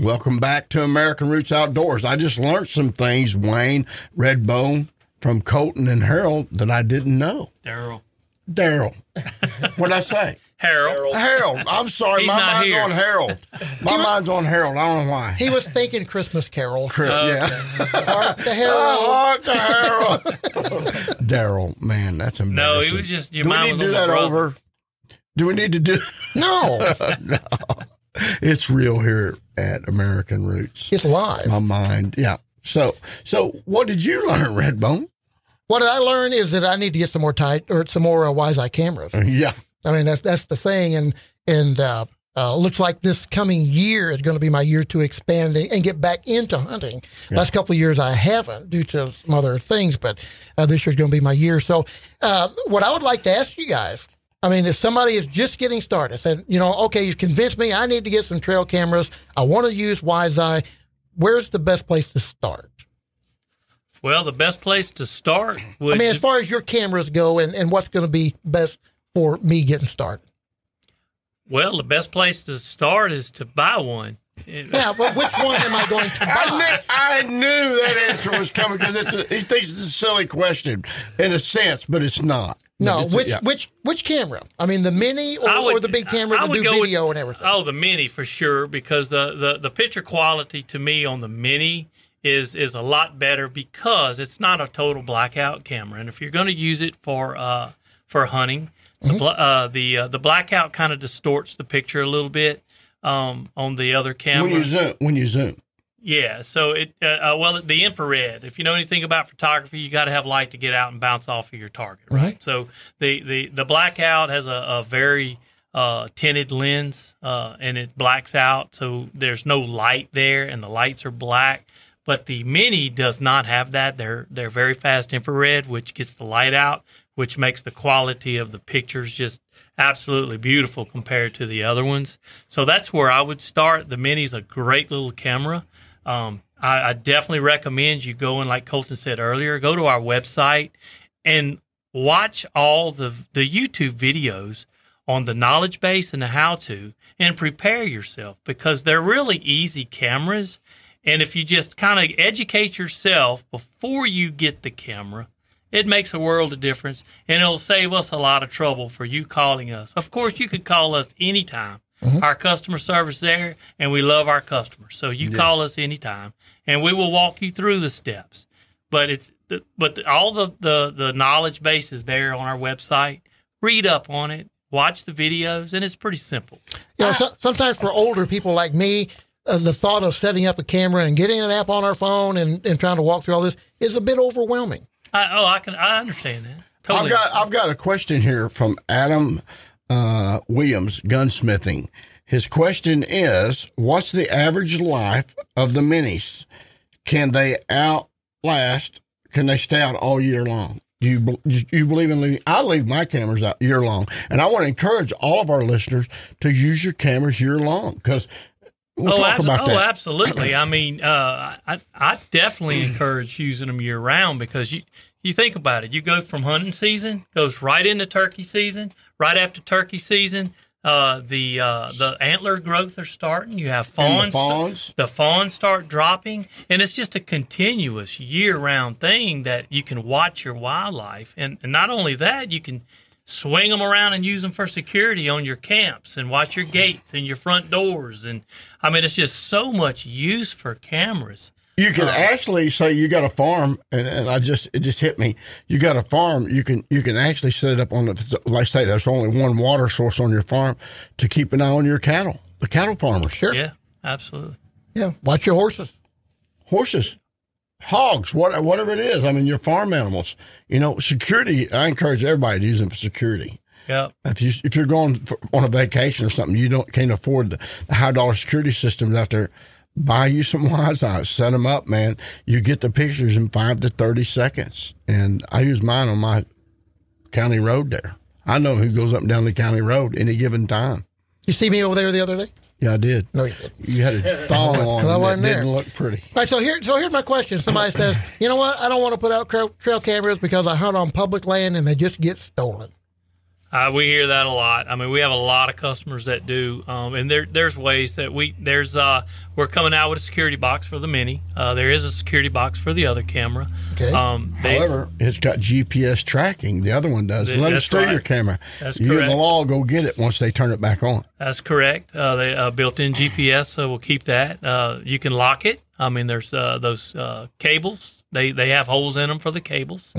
Welcome back to American Roots Outdoors. I just learned some things, Wayne Redbone, from Colton and Harold that I didn't know. Daryl. Daryl. What'd I say? Harold. Harold. I'm sorry. He's my mind's here. on Harold. My mind's on Harold. I don't know why. He was thinking Christmas carols. Trip, oh, Okay. yeah. [LAUGHS] Hark the Oh, herald. hark the Harold. Daryl, man, that's embarrassing. No, he was just your do we need was to do that over? Do we need to do? No, [LAUGHS] no, it's real here at American Roots. it's live. My mind, yeah. So, so what did you learn, Redbone? What I learned is that I need to get some more tight or some more uh, Wise Eye cameras. Yeah, I mean, that's that's the thing, and and uh, uh, looks like this coming year is going to be my year to expand and get back into hunting. Last couple of years I haven't due to some other things, but uh, this year's going to be my year. So, uh, what I would like to ask you guys, I mean, if somebody is just getting started, said, you know, okay, you convinced me, I need to get some trail cameras. I want to use Wise Eye. Where's the best place to start? Well, the best place to start would I mean, as far as your cameras go, and, and what's going to be best for me getting started. well, the best place to start is to buy one. Yeah, but which one am I going to [LAUGHS] I buy? knew, I knew that answer was coming because he thinks it's a silly question in a sense, but it's not. No, It's- which yeah. which which camera? I mean, the mini or, would- or the big camera I to would do go with- video and everything. Oh, the mini for sure, because the, the, the picture quality to me on the mini is is a lot better because it's not a total blackout camera, and if you're going to use it for uh, for hunting, the bla- uh, the uh, the blackout kind of distorts the picture a little bit um, on the other camera. When you zoom, when you zoom, Yeah, so it uh, uh, well the infrared. If you know anything about photography, you got to have light to get out and bounce off of your target. Right. So the the the blackout has a, a very uh, tinted lens, uh, and it blacks out, so there's no light there, and the lights are black. But the mini does not have that. They're they're very fast infrared, which gets the light out, which makes the quality of the pictures just absolutely beautiful compared to the other ones. So that's where I would start. The mini's a great little camera. Um, I, I definitely recommend you go and, like Colton said earlier, go to our website and watch all the the YouTube videos on the knowledge base and the how to, and prepare yourself because they're really easy cameras. And if you just kind of educate yourself before you get the camera, it makes a world of difference and it'll save us a lot of trouble for you calling us. Of course, you could call us anytime. Our customer service there, and we love our customers. So you call us anytime, and we will walk you through the steps. But it's but the, all the, the the knowledge base is there on our website. Read up on it, watch the videos, and it's pretty simple. You know, so, sometimes for older people like me, uh, the thought of setting up a camera and getting an app on our phone and, and trying to walk through all this is a bit overwhelming. I, oh, I can I understand that. I've Totally. got I've got a question here from Adam uh, Williams, gunsmithing. His question is: What's the average life of the minis? Can they outlast? Can they stay out all year long? Do you do you believe in leaving? I leave my cameras out year long, and I want to encourage all of our listeners to use your cameras year long because we'll abso- about oh, that. absolutely. I mean, uh, I I definitely encourage using them year round because you you think about it. You go from hunting season goes right into turkey season. Right after turkey season, uh, the uh, the antler growth are starting. You have And the fawns. fawns. the fawns start dropping, and it's just a continuous year-round thing that you can watch your wildlife, and, and not only that, you can swing them around and use them for security on your camps, and watch your gates and your front doors, and I mean, it's just so much use for cameras. You can Uh, actually say you got a farm, and, and I just it just hit me. You got a farm. You can you can actually set it up on the like say there's only one water source on your farm to keep an eye on your cattle, the cattle farmers, Sure. Yeah, absolutely. Yeah. Watch your horses. horses, hogs, what, whatever it is. I mean, your farm animals. You know, security. I encourage everybody to use them for security. Yep. If you if you're going for, on a vacation or something, you don't can't afford the, the high dollar security systems out there. Buy you some wise eyes, set them up, man. You get the pictures in five to thirty seconds, and I use mine on my county road there. I know who goes up and down the county road any given time. You see me over there the other day? Yeah, I did. No, you had a thong [LAUGHS] on I that wasn't didn't look pretty. All right, so here, so here's my question. Somebody says, you know what? I don't want to put out trail, trail cameras because I hunt on public land and they just get stolen. Uh, we hear that a lot. I mean, we have a lot of customers that do, um, and there there's ways that we there's uh, we're coming out with a security box for the mini. Uh, there is a security box for the other camera. Okay. Um, they, However, it's got GPS tracking. The other one does. Th- Let them steal right. your camera. That's you and the law go get it once they turn it back on. That's correct. Uh, they uh, built-in GPS, so we'll keep that. Uh, you can lock it. I mean, there's uh, those uh, cables. They they have holes in them for the cables,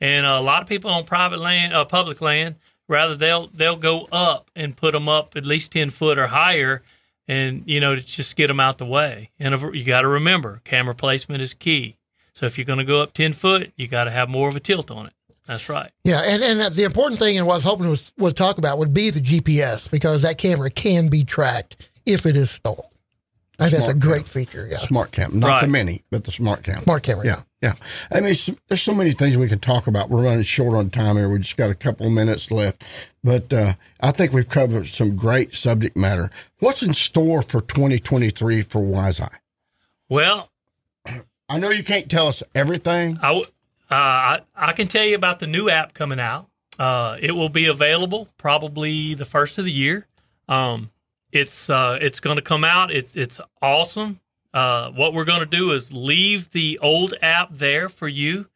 and a lot of people on private land, uh, public land, rather they'll they'll go up and put them up at least ten foot or higher, and you know to just get them out the way. And if- you got to remember, camera placement is key. So if you're going to go up ten foot, you got to have more of a tilt on it. That's right. Yeah, and, and uh, the important thing and what I was hoping was would talk about would be the GPS because that camera can be tracked if it is stolen. I think that's a Smart great feature. Yeah, Smart cam, not the Right. mini, but the smart cam. smart camera. Yeah, yeah. I mean, there's so many things we can talk about. We're running short on time here. We just got a couple of minutes left, but uh, I think we've covered some great subject matter. What's in store for 2023 for Wise Eye? Well, I know you can't tell us everything. I, w- uh, I, I can tell you about the new app coming out. Uh, it will be available probably the first of the year. Um, it's uh, it's going to come out. It's it's awesome. Uh, what we're going to do is leave the old app there for you,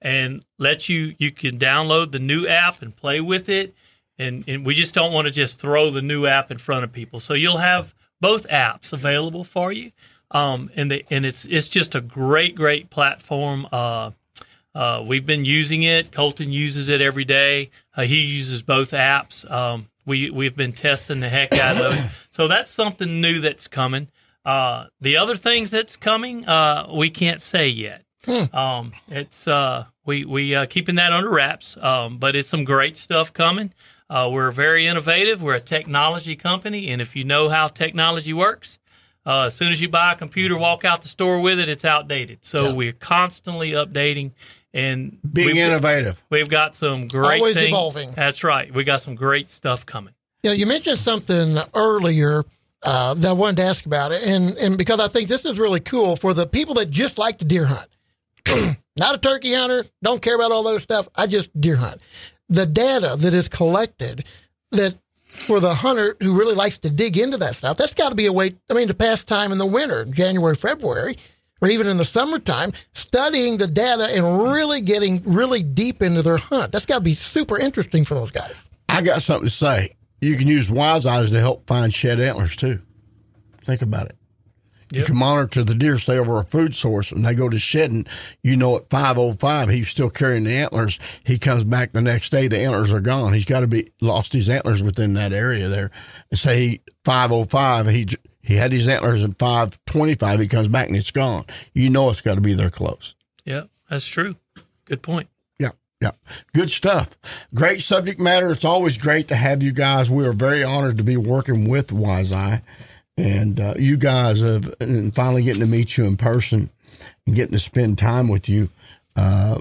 and let you you can download the new app and play with it. And, and we just don't want to just throw the new app in front of people. So you'll have both apps available for you. Um, and the, and it's it's just a great great platform. Uh, uh, we've been using it. Colton uses it every day. Uh, he uses both apps. Um, we we've been testing the heck out of it [COUGHS] So that's something new that's coming. Uh, the other things that's coming, uh, we can't say yet. Um, it's uh, we we uh, keeping that under wraps. Um, but it's some great stuff coming. Uh, we're very innovative. We're a technology company, and if you know how technology works, uh, as soon as you buy a computer, walk out the store with it, it's outdated. So we're constantly updating and Being we've- innovative. We've got some great Always things- evolving. That's right. We got some great stuff coming. Yeah, you mentioned something earlier uh, that I wanted to ask about it, and and because I think this is really cool for the people that just like to deer hunt. [CLEARS THROAT] Not a turkey hunter, don't care about all those stuff. I just deer hunt. The data that is collected, that for the hunter who really likes to dig into that stuff, that's got to be a way. I mean, to pass time in the winter, January, February, or even in the summertime, studying the data and really getting really deep into their hunt. That's got to be super interesting for those guys. I got something to say. You can use Wise Eyes to help find shed antlers too. Think about it. You can monitor the deer, say over a food source, and they go to shedding. You know, at five oh five, he's still carrying the antlers. He comes back the next day, the antlers are gone. He's got to be lost his antlers within that area there. And say he five oh five, he he had his antlers at five twenty five. He comes back and it's gone. You know, it's got to be there close. Yeah, that's true. Good point. Yeah. Good stuff. Great subject matter. It's always great to have you guys. We are very honored to be working with Wise Eye. And uh, you guys have, and finally getting to meet you in person and getting to spend time with you uh,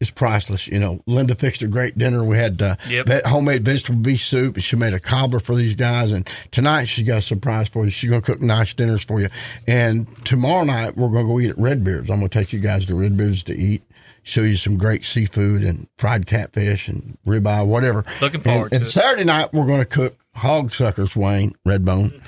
is priceless. You know, Linda fixed a great dinner. We had uh, Yep. homemade vegetable beef soup, and she made a cobbler for these guys. And tonight she's got a surprise for you. She's going to cook nice dinners for you. And tomorrow night we're going to go eat at Redbeard's. I'm going to take you guys to Redbeard's to eat. Show you some great seafood and fried catfish and ribeye, whatever. Looking forward and, to and it. Saturday night we're going to cook hog suckers, Wayne Redbone.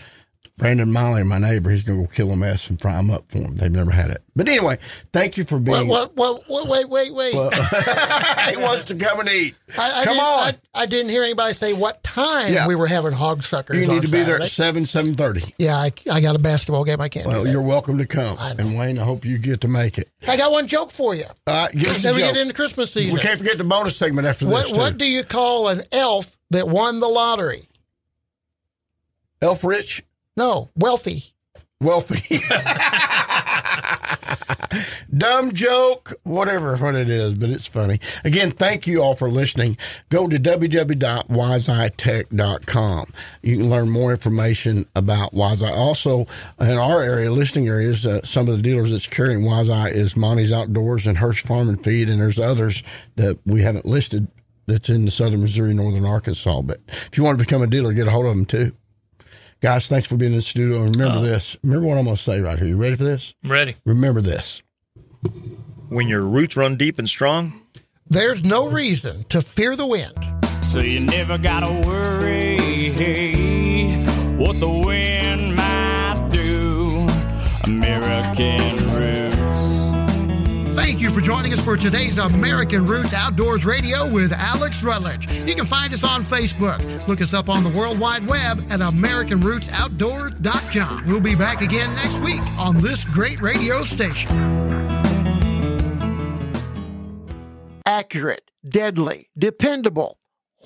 Brandon Miley, my neighbor, he's going to go kill them ass and fry them up for them. They've never had it. But anyway, thank you for being. What, what, what, wait, wait, wait. [LAUGHS] [LAUGHS] he wants to come and eat. I, I come on. I, I didn't hear anybody say what time Yeah. we were having hog suckers. you need to be there at seven, seven thirty. Yeah, I, I got a basketball game. I can't. Well, you're welcome to come. And Wayne, I hope you get to make it. I got one joke for you. All right, give us Then we joke. get into Christmas season. We can't forget the bonus segment after what, this too. what do you call an elf that won the lottery? Elf Rich, No, wealthy. wealthy. [LAUGHS] Dumb joke, whatever what it is, but it's funny. Again, thank you all for listening. Go to www.wiseeyetech.com. You can learn more information about Wiseye. Also, in our area, listening areas, uh, some of the dealers that's carrying Wiseye is Monty's Outdoors and Hirsch Farm and Feed, and there's others that we haven't listed that's in the southern Missouri, northern Arkansas. But if you want to become a dealer, get a hold of them too. Guys, thanks for being in the studio. And remember uh-huh. this. Remember what I'm going to say right here. You ready for this? I'm ready. Remember this. When your roots run deep and strong, There's no reason to fear the wind. So you never gotta worry what the wind might do. American roots. Thank you for joining us for today's American Roots Outdoors Radio with Alex Rutledge. You can find us on Facebook. Look us up on the World Wide Web at AmericanRootsOutdoors.com. We'll be back again next week on this great radio station. Accurate, deadly, dependable,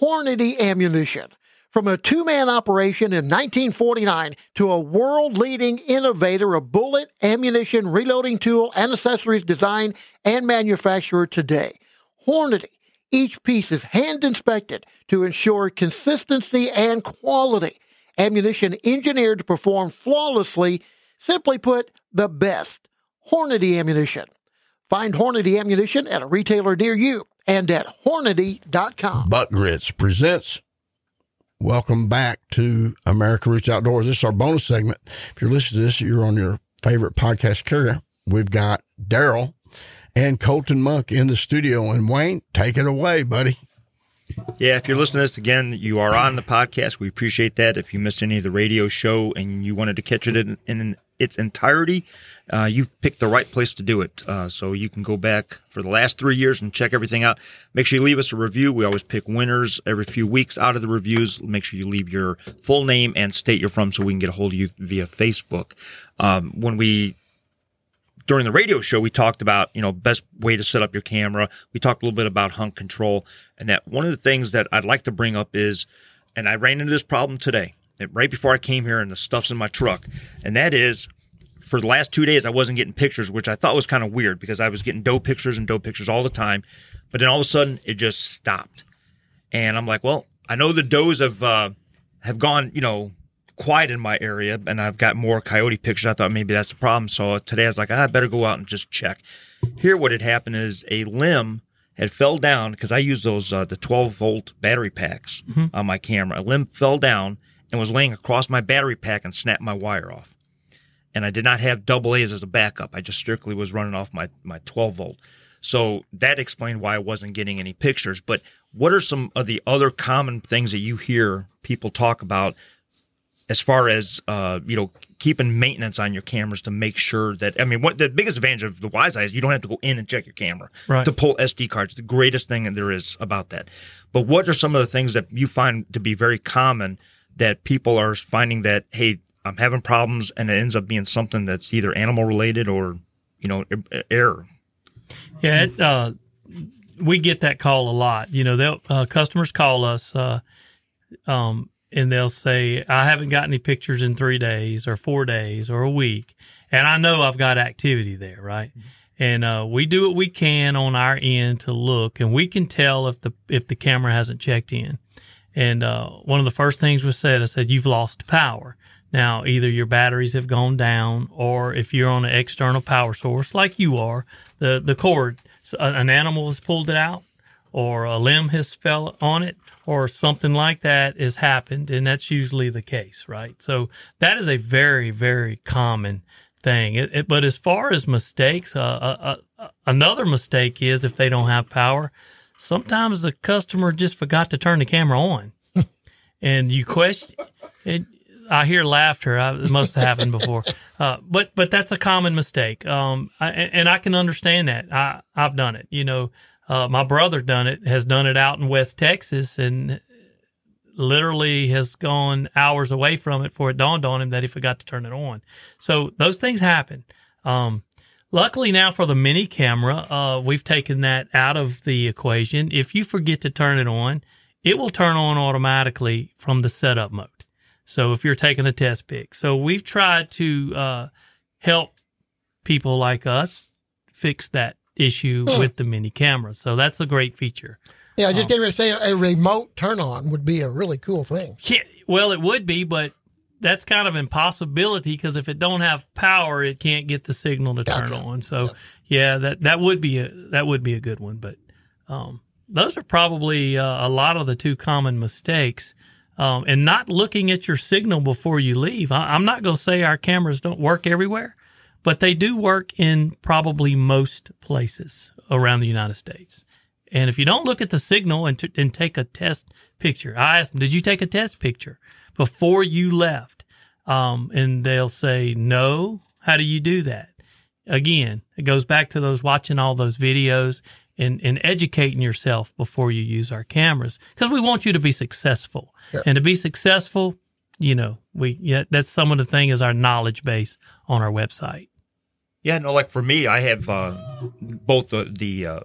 Hornady ammunition. From a two man operation in 1949 to a world leading innovator of bullet, ammunition, reloading tool, and accessories design and manufacturer today. Hornady. Each piece is hand inspected to ensure consistency and quality. Ammunition engineered to perform flawlessly. Simply put, the best. Hornady ammunition. Find Hornady ammunition at a retailer near you and at Hornady.com. Buck Grits presents. Welcome back to America Roots Outdoors. This is our bonus segment. If you're listening to this, you're on your favorite podcast carrier. We've got Daryl and Colton Monk in the studio. And Wayne, take it away, buddy. Yeah, if you're listening to this again, you are on the podcast. We appreciate that. If you missed any of the radio show and you wanted to catch it in, in its entirety, uh, you picked the right place to do it. Uh, so you can go back for the last three years and check everything out. Make sure you leave us a review. We always pick winners every few weeks out of the reviews. Make sure you leave your full name and state you're from so we can get a hold of you via Facebook. Um, when we during the radio show, we talked about, you know, best way to set up your camera. We talked a little bit about hunt control and that one of the things that I'd like to bring up is, and I ran into this problem today, right before I came here and the stuff's in my truck. And that is for the last two days, I wasn't getting pictures, which I thought was kind of weird because I was getting doe pictures and doe pictures all the time. But then all of a sudden it just stopped. And I'm like, well, I know the does have, uh, have gone, you know, quiet in my area and I've got more coyote pictures. I thought maybe that's the problem. So today I was like, ah, I better go out and just check. Here, what had happened is a limb had fell down because I use those uh, the 12 volt battery packs Mhm. on my camera. A limb fell down and was laying across my battery pack and snapped my wire off. And I did not have double A's as a backup. I just strictly was running off my my 12 volt. So that explained why I wasn't getting any pictures. But what are some of the other common things that you hear people talk about as far as uh, you know keeping maintenance on your cameras to make sure that I mean what the biggest advantage of the Wise Eye is you don't have to go in and check your camera Right. to pull SD cards. The greatest thing that there is about that. But what are some of the things that you find to be very common that people are finding that hey I'm having problems and it ends up being something that's either animal related or you know er- error. Yeah, it, uh, we get that call a lot. You know, they'll uh, customers call us, uh, um, and they'll say, "I haven't got any pictures in three days, or four days, or a week," and I know I've got activity there, right? And uh, we do what we can on our end to look, and we can tell if the if the camera hasn't checked in. And uh, one of the first things was said, I said, "You've lost power." Now, either your batteries have gone down, or if you're on an external power source like you are, the the cord, an animal has pulled it out, or a limb has fell on it, or something like that has happened, and that's usually the case, right? So that is a very very common thing. It, it- but as far as mistakes, uh, uh, uh, another mistake is if they don't have power. Sometimes the customer just forgot to turn the camera on, [LAUGHS] and you question. I hear laughter. I, it must have happened before, [LAUGHS] uh, but but that's a common mistake. Um, I, and I can understand that. I I've done it. You know, uh, my brother done it. Has done it out in West Texas, and literally has gone hours away from it before it dawned on him that he forgot to turn it on. So those things happen. Um, luckily now for the mini camera, uh, we've taken that out of the equation. If you forget to turn it on, it will turn on automatically from the setup mode. So if you're taking a test pic, so we've tried to uh, help people like us fix that issue Hmm. with the mini camera. So that's a great feature. Yeah, I just Um, getting ready to say a remote turn on would be a really cool thing. Yeah, well, it would be, but that's kind of impossibility because if it don't have power, it can't get the signal to turn on. So yeah, that that would be a that would be a good one. But um, those are probably uh, a lot of the two common mistakes. Um, and not looking at your signal before you leave. I, I'm not going to say our cameras don't work everywhere, but they do work in probably most places around the United States. And if you don't look at the signal and, t- and take a test picture, I asked them, did you take a test picture before you left? Um, and they'll say, no. How do you do that? Again, it goes back to those watching all those videos and, and educating yourself before you use our cameras because we want you to be successful. Yeah. And to be successful, you know, we, yeah, that's some of the thing is our knowledge base on our website. Yeah, no, like for me, I have uh, both the the uh,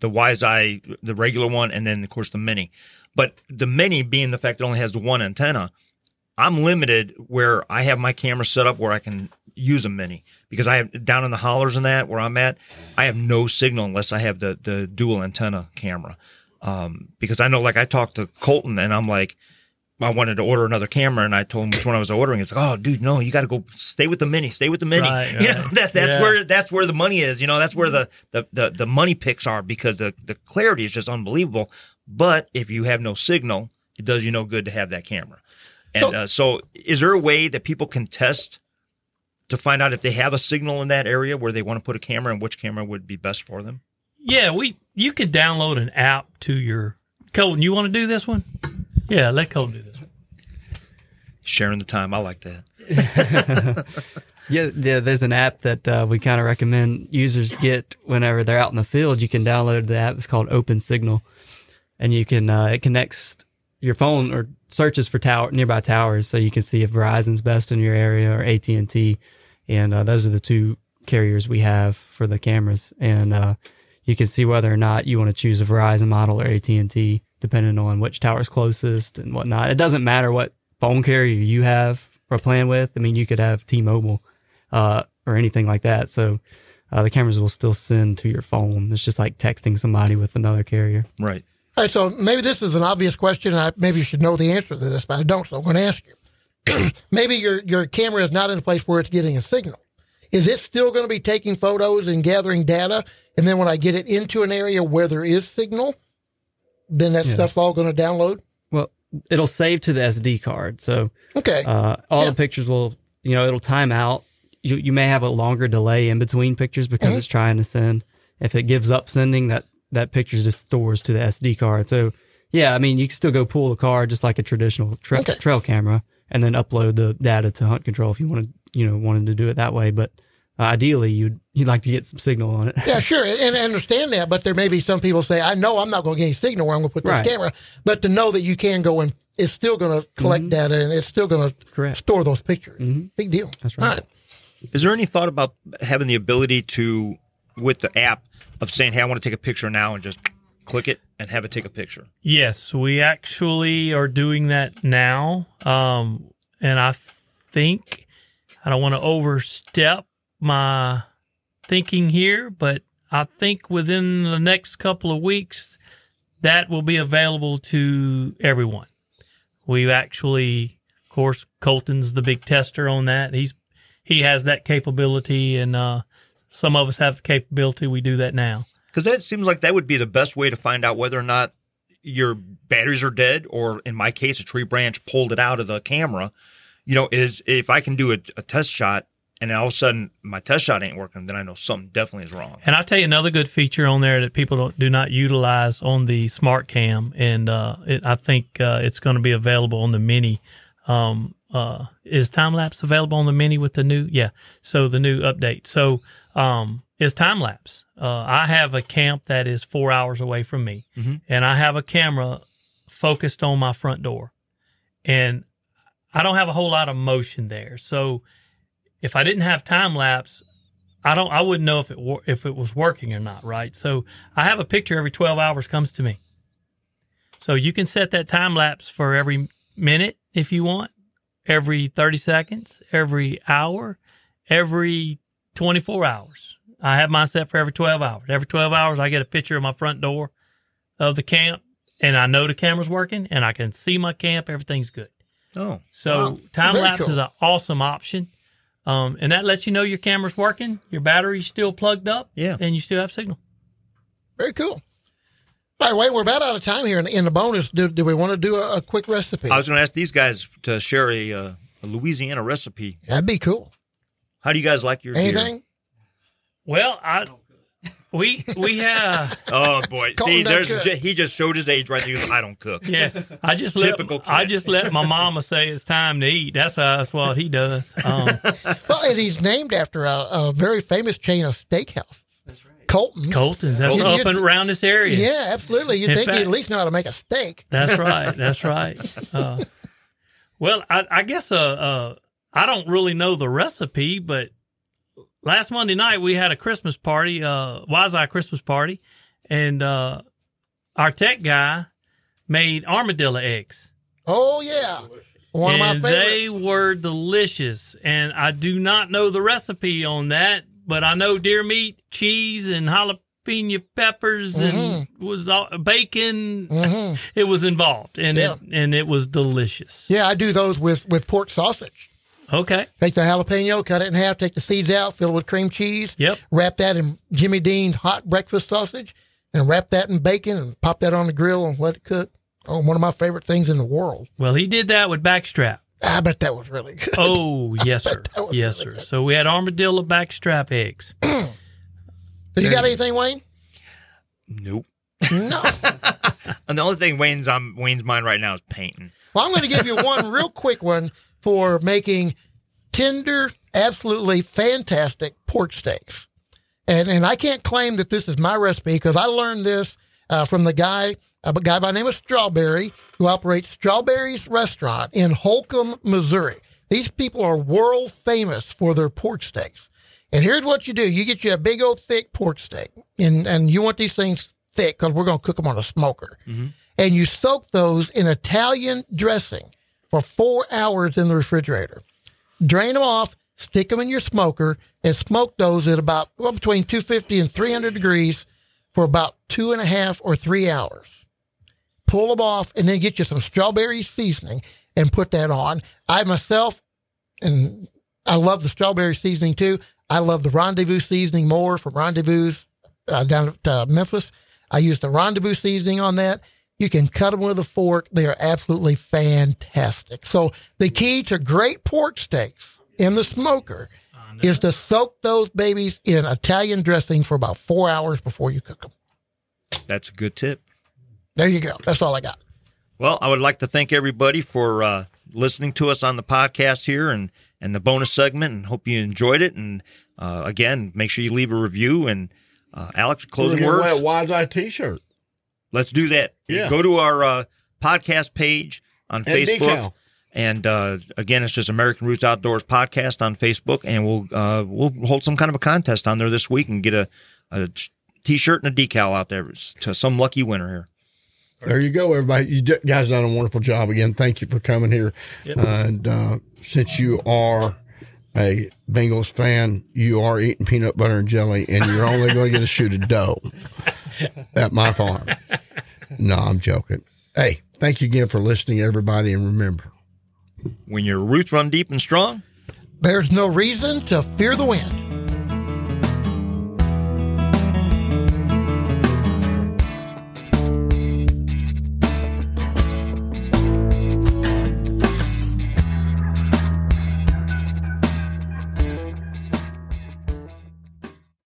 the Wise Eye, the regular one, and then of course the Mini. But the Mini, being the fact it only has the one antenna, I'm limited where I have my camera set up where I can use a Mini because I have down in the hollers and that where I'm at, I have no signal unless I have the the dual antenna camera. Um, because I know, like I talked to Colton and I'm like, I wanted to order another camera, and I told him which one I was ordering. He's like, "Oh, dude, no, you got to go stay with the mini. Stay with the mini. Right, [LAUGHS] you know that that's Yeah. where that's where the money is. You know that's where the the the, the money picks are because the the clarity is just unbelievable. But if you have no signal, it does you no good to have that camera. And So- uh, so, is there a way that people can test to find out if they have a signal in that area where they want to put a camera and which camera would be best for them? Yeah, we you could download an app to your Colton. You want to do this one? Yeah, let Colton do this one. Sharing the time, I like that. [LAUGHS] Yeah, yeah. There's an app that uh, we kind of recommend users get whenever they're out in the field. You can download the app. It's called Open Signal, and you can uh, it connects your phone or searches for tower nearby towers, so you can see if Verizon's best in your area or AT and T, and uh, those are the two carriers we have for the cameras, and uh, you can see whether or not you want to choose a Verizon model or AT and T, depending on which tower's closest and whatnot. It doesn't matter what phone carrier you have or plan with. I mean, you could have T-Mobile uh, or anything like that. So uh, the cameras will still send to your phone. It's just like texting somebody with another carrier. Right. All right, so maybe this is an obvious question. and I maybe you should know the answer to this, but I don't, so I'm going to ask you. [CLEARS THROAT] maybe your your camera is not in a place where it's getting a signal. Is it still going to be taking photos and gathering data? And then when I get it into an area where there is signal, then that Yeah. stuff's all going to download. Well, it'll save to the SD card. So Okay. uh, all Yeah. the pictures will, you know, it'll time out. You, you may have a longer delay in between pictures because Mhm. it's trying to send. If it gives up sending, that that picture just stores to the SD card. So yeah, I mean, you can still go pull the card just like a traditional tra- Okay. trail camera, and then upload the data to Hunt Control if you wanted, you know, wanted to do it that way. But uh, ideally, you'd you'd like to get some signal on it. Yeah, sure, and and I understand that, but there may be some people say, "I know I'm not going to get any signal where I'm going to put this Right. camera," but to know that you can go and it's still going to collect data and it's still going to Mm-hmm. Store those pictures. Mhm. Big deal. That's right. Is there any thought about having the ability to, with the app, of saying, "Hey, I want to take a picture now," and just click it and have it take a picture? Yes, we actually are doing that now. Um, and I think I don't want to overstep my thinking here, but I think within the next couple of weeks, that will be available to everyone. We've actually, of course, Colton's the big tester on that. He's he has that capability, and uh, some of us have the capability. We do that now. Because that seems like that would be the best way to find out whether or not your batteries are dead, or in my case, a tree branch pulled it out of the camera. You know, is if I can do a, a test shot and then all of a sudden my test shot ain't working, then I know something definitely is wrong. And I'll tell you another good feature on there that people don't, do not utilize on the Smart Cam, and uh, it, I think uh, it's going to be available on the Mini. Um, uh, is time lapse available on the Mini with the new? Yeah, so the new update. So um, is time lapse. Uh, I have a camp that is four hours away from me, and I have a camera focused on my front door, and I don't have a whole lot of motion there. So if I didn't have time lapse, I don't. I wouldn't know if it wor- if it was working or not. Right. So I have a picture every twelve hours comes to me. So you can set that time lapse for every minute if you want, every thirty seconds, every hour, every twenty four hours. I have mine set for every twelve hours. Every twelve hours, I get a picture of my front door of the camp, and I know the camera's working, and I can see my camp. Everything's good. Oh, So Wow. time Very lapse cool. is an awesome option. Um, and that lets you know your camera's working, your battery's still plugged up, Yeah. and you still have signal. Very cool. All right, way, we're about out of time here. In, in the bonus, do, do we want to do a, a quick recipe? I was going to ask these guys to share a, uh, a Louisiana recipe. That'd be cool. How do you guys like your deer? Anything? Well, I we we have [LAUGHS] Oh boy! Colton See, there's cook. ju- he just showed his age right there. He goes, I don't cook. yeah. I just let Typical kid. I just let my mama say it's time to eat. That's that's what he does. Um, [LAUGHS] Well, and he's named after a, a very famous chain of steakhouse. Colton. Colton's that's You- up and around this area. Yeah, absolutely. You'd In think he'd at least know how to make a steak. That's [LAUGHS] right. That's right. Uh, well, I, I guess uh, uh, I don't really know the recipe, but last Monday night we had a Christmas party, uh, Wise Eye Christmas party, and uh, our tech guy made armadillo eggs. Oh, yeah. One of my favorites. they were delicious. And I do not know the recipe on that, but I know deer meat, cheese, and jalapeno peppers, and was all, bacon. Mhm. [LAUGHS] It was involved, and Yeah. it, and it was delicious. Yeah, I do those with, with pork sausage. Okay. Take the jalapeno, cut it in half, take the seeds out, fill it with cream cheese. Yep. Wrap that in Jimmy Dean's hot breakfast sausage and wrap that in bacon and pop that on the grill and let it cook. Oh, one of my favorite things in the world. Well, he did that with backstrap. I bet that was really good. Oh [LAUGHS] yes, sir. Yes, really sir. So we had armadillo backstrap eggs. [CLEARS THROAT] So you got anything, Wayne? Nope. No. And [LAUGHS] the only thing Wayne's on Wayne's mind right now is painting. Well, I'm going to give you one [LAUGHS] real quick one for making tender, absolutely fantastic pork steaks. And and I can't claim that this is my recipe because I learned this uh, from the guy a guy by the name of Strawberry who operates Strawberries Restaurant in Holcomb, Missouri. These people are world famous for their pork steaks. And here's what you do: you get you a big old thick pork steak, and and you want these things thick because we're going to cook them on a smoker. Mm-hmm. And you soak those in Italian dressing for four hours in the refrigerator. Drain them off, stick them in your smoker, and smoke those at about well, between 250 and 300 degrees for about two and a half or three hours. Pull them off, and then get you some strawberry seasoning and put that on. I myself, and I love the strawberry seasoning too. I love the rendezvous seasoning more from Rendezvous uh, down at uh, Memphis. I use the rendezvous seasoning on that. You can cut them with a fork. They are absolutely fantastic. So the key to great pork steaks in the smoker is to soak those babies in Italian dressing for about four hours before you cook them. That's a good tip. There you go. That's all I got. Well, I would like to thank everybody for uh, listening to us on the podcast here and, and the bonus segment, and hope you enjoyed it. And uh, again, make sure you leave a review. And uh, Alex, closing We're words. wear a Wise Eye T-shirt. Let's do that. Yeah. Go to our uh, podcast page on And Facebook. decal. And uh, again, it's just American Roots Outdoors podcast on Facebook, and we'll uh, we'll hold some kind of a contest on there this week and get a, a t-shirt and a decal out there to some lucky winner here. There you go, everybody. You guys done a wonderful job again. Thank you for coming here. And uh, since you are a Bengals fan, you are eating peanut butter and jelly, and you're only going to get a shoot of dough [LAUGHS] at my farm. No, I'm joking. Hey, thank you again for listening, everybody, and remember. When your roots run deep and strong, There's no reason to fear the wind.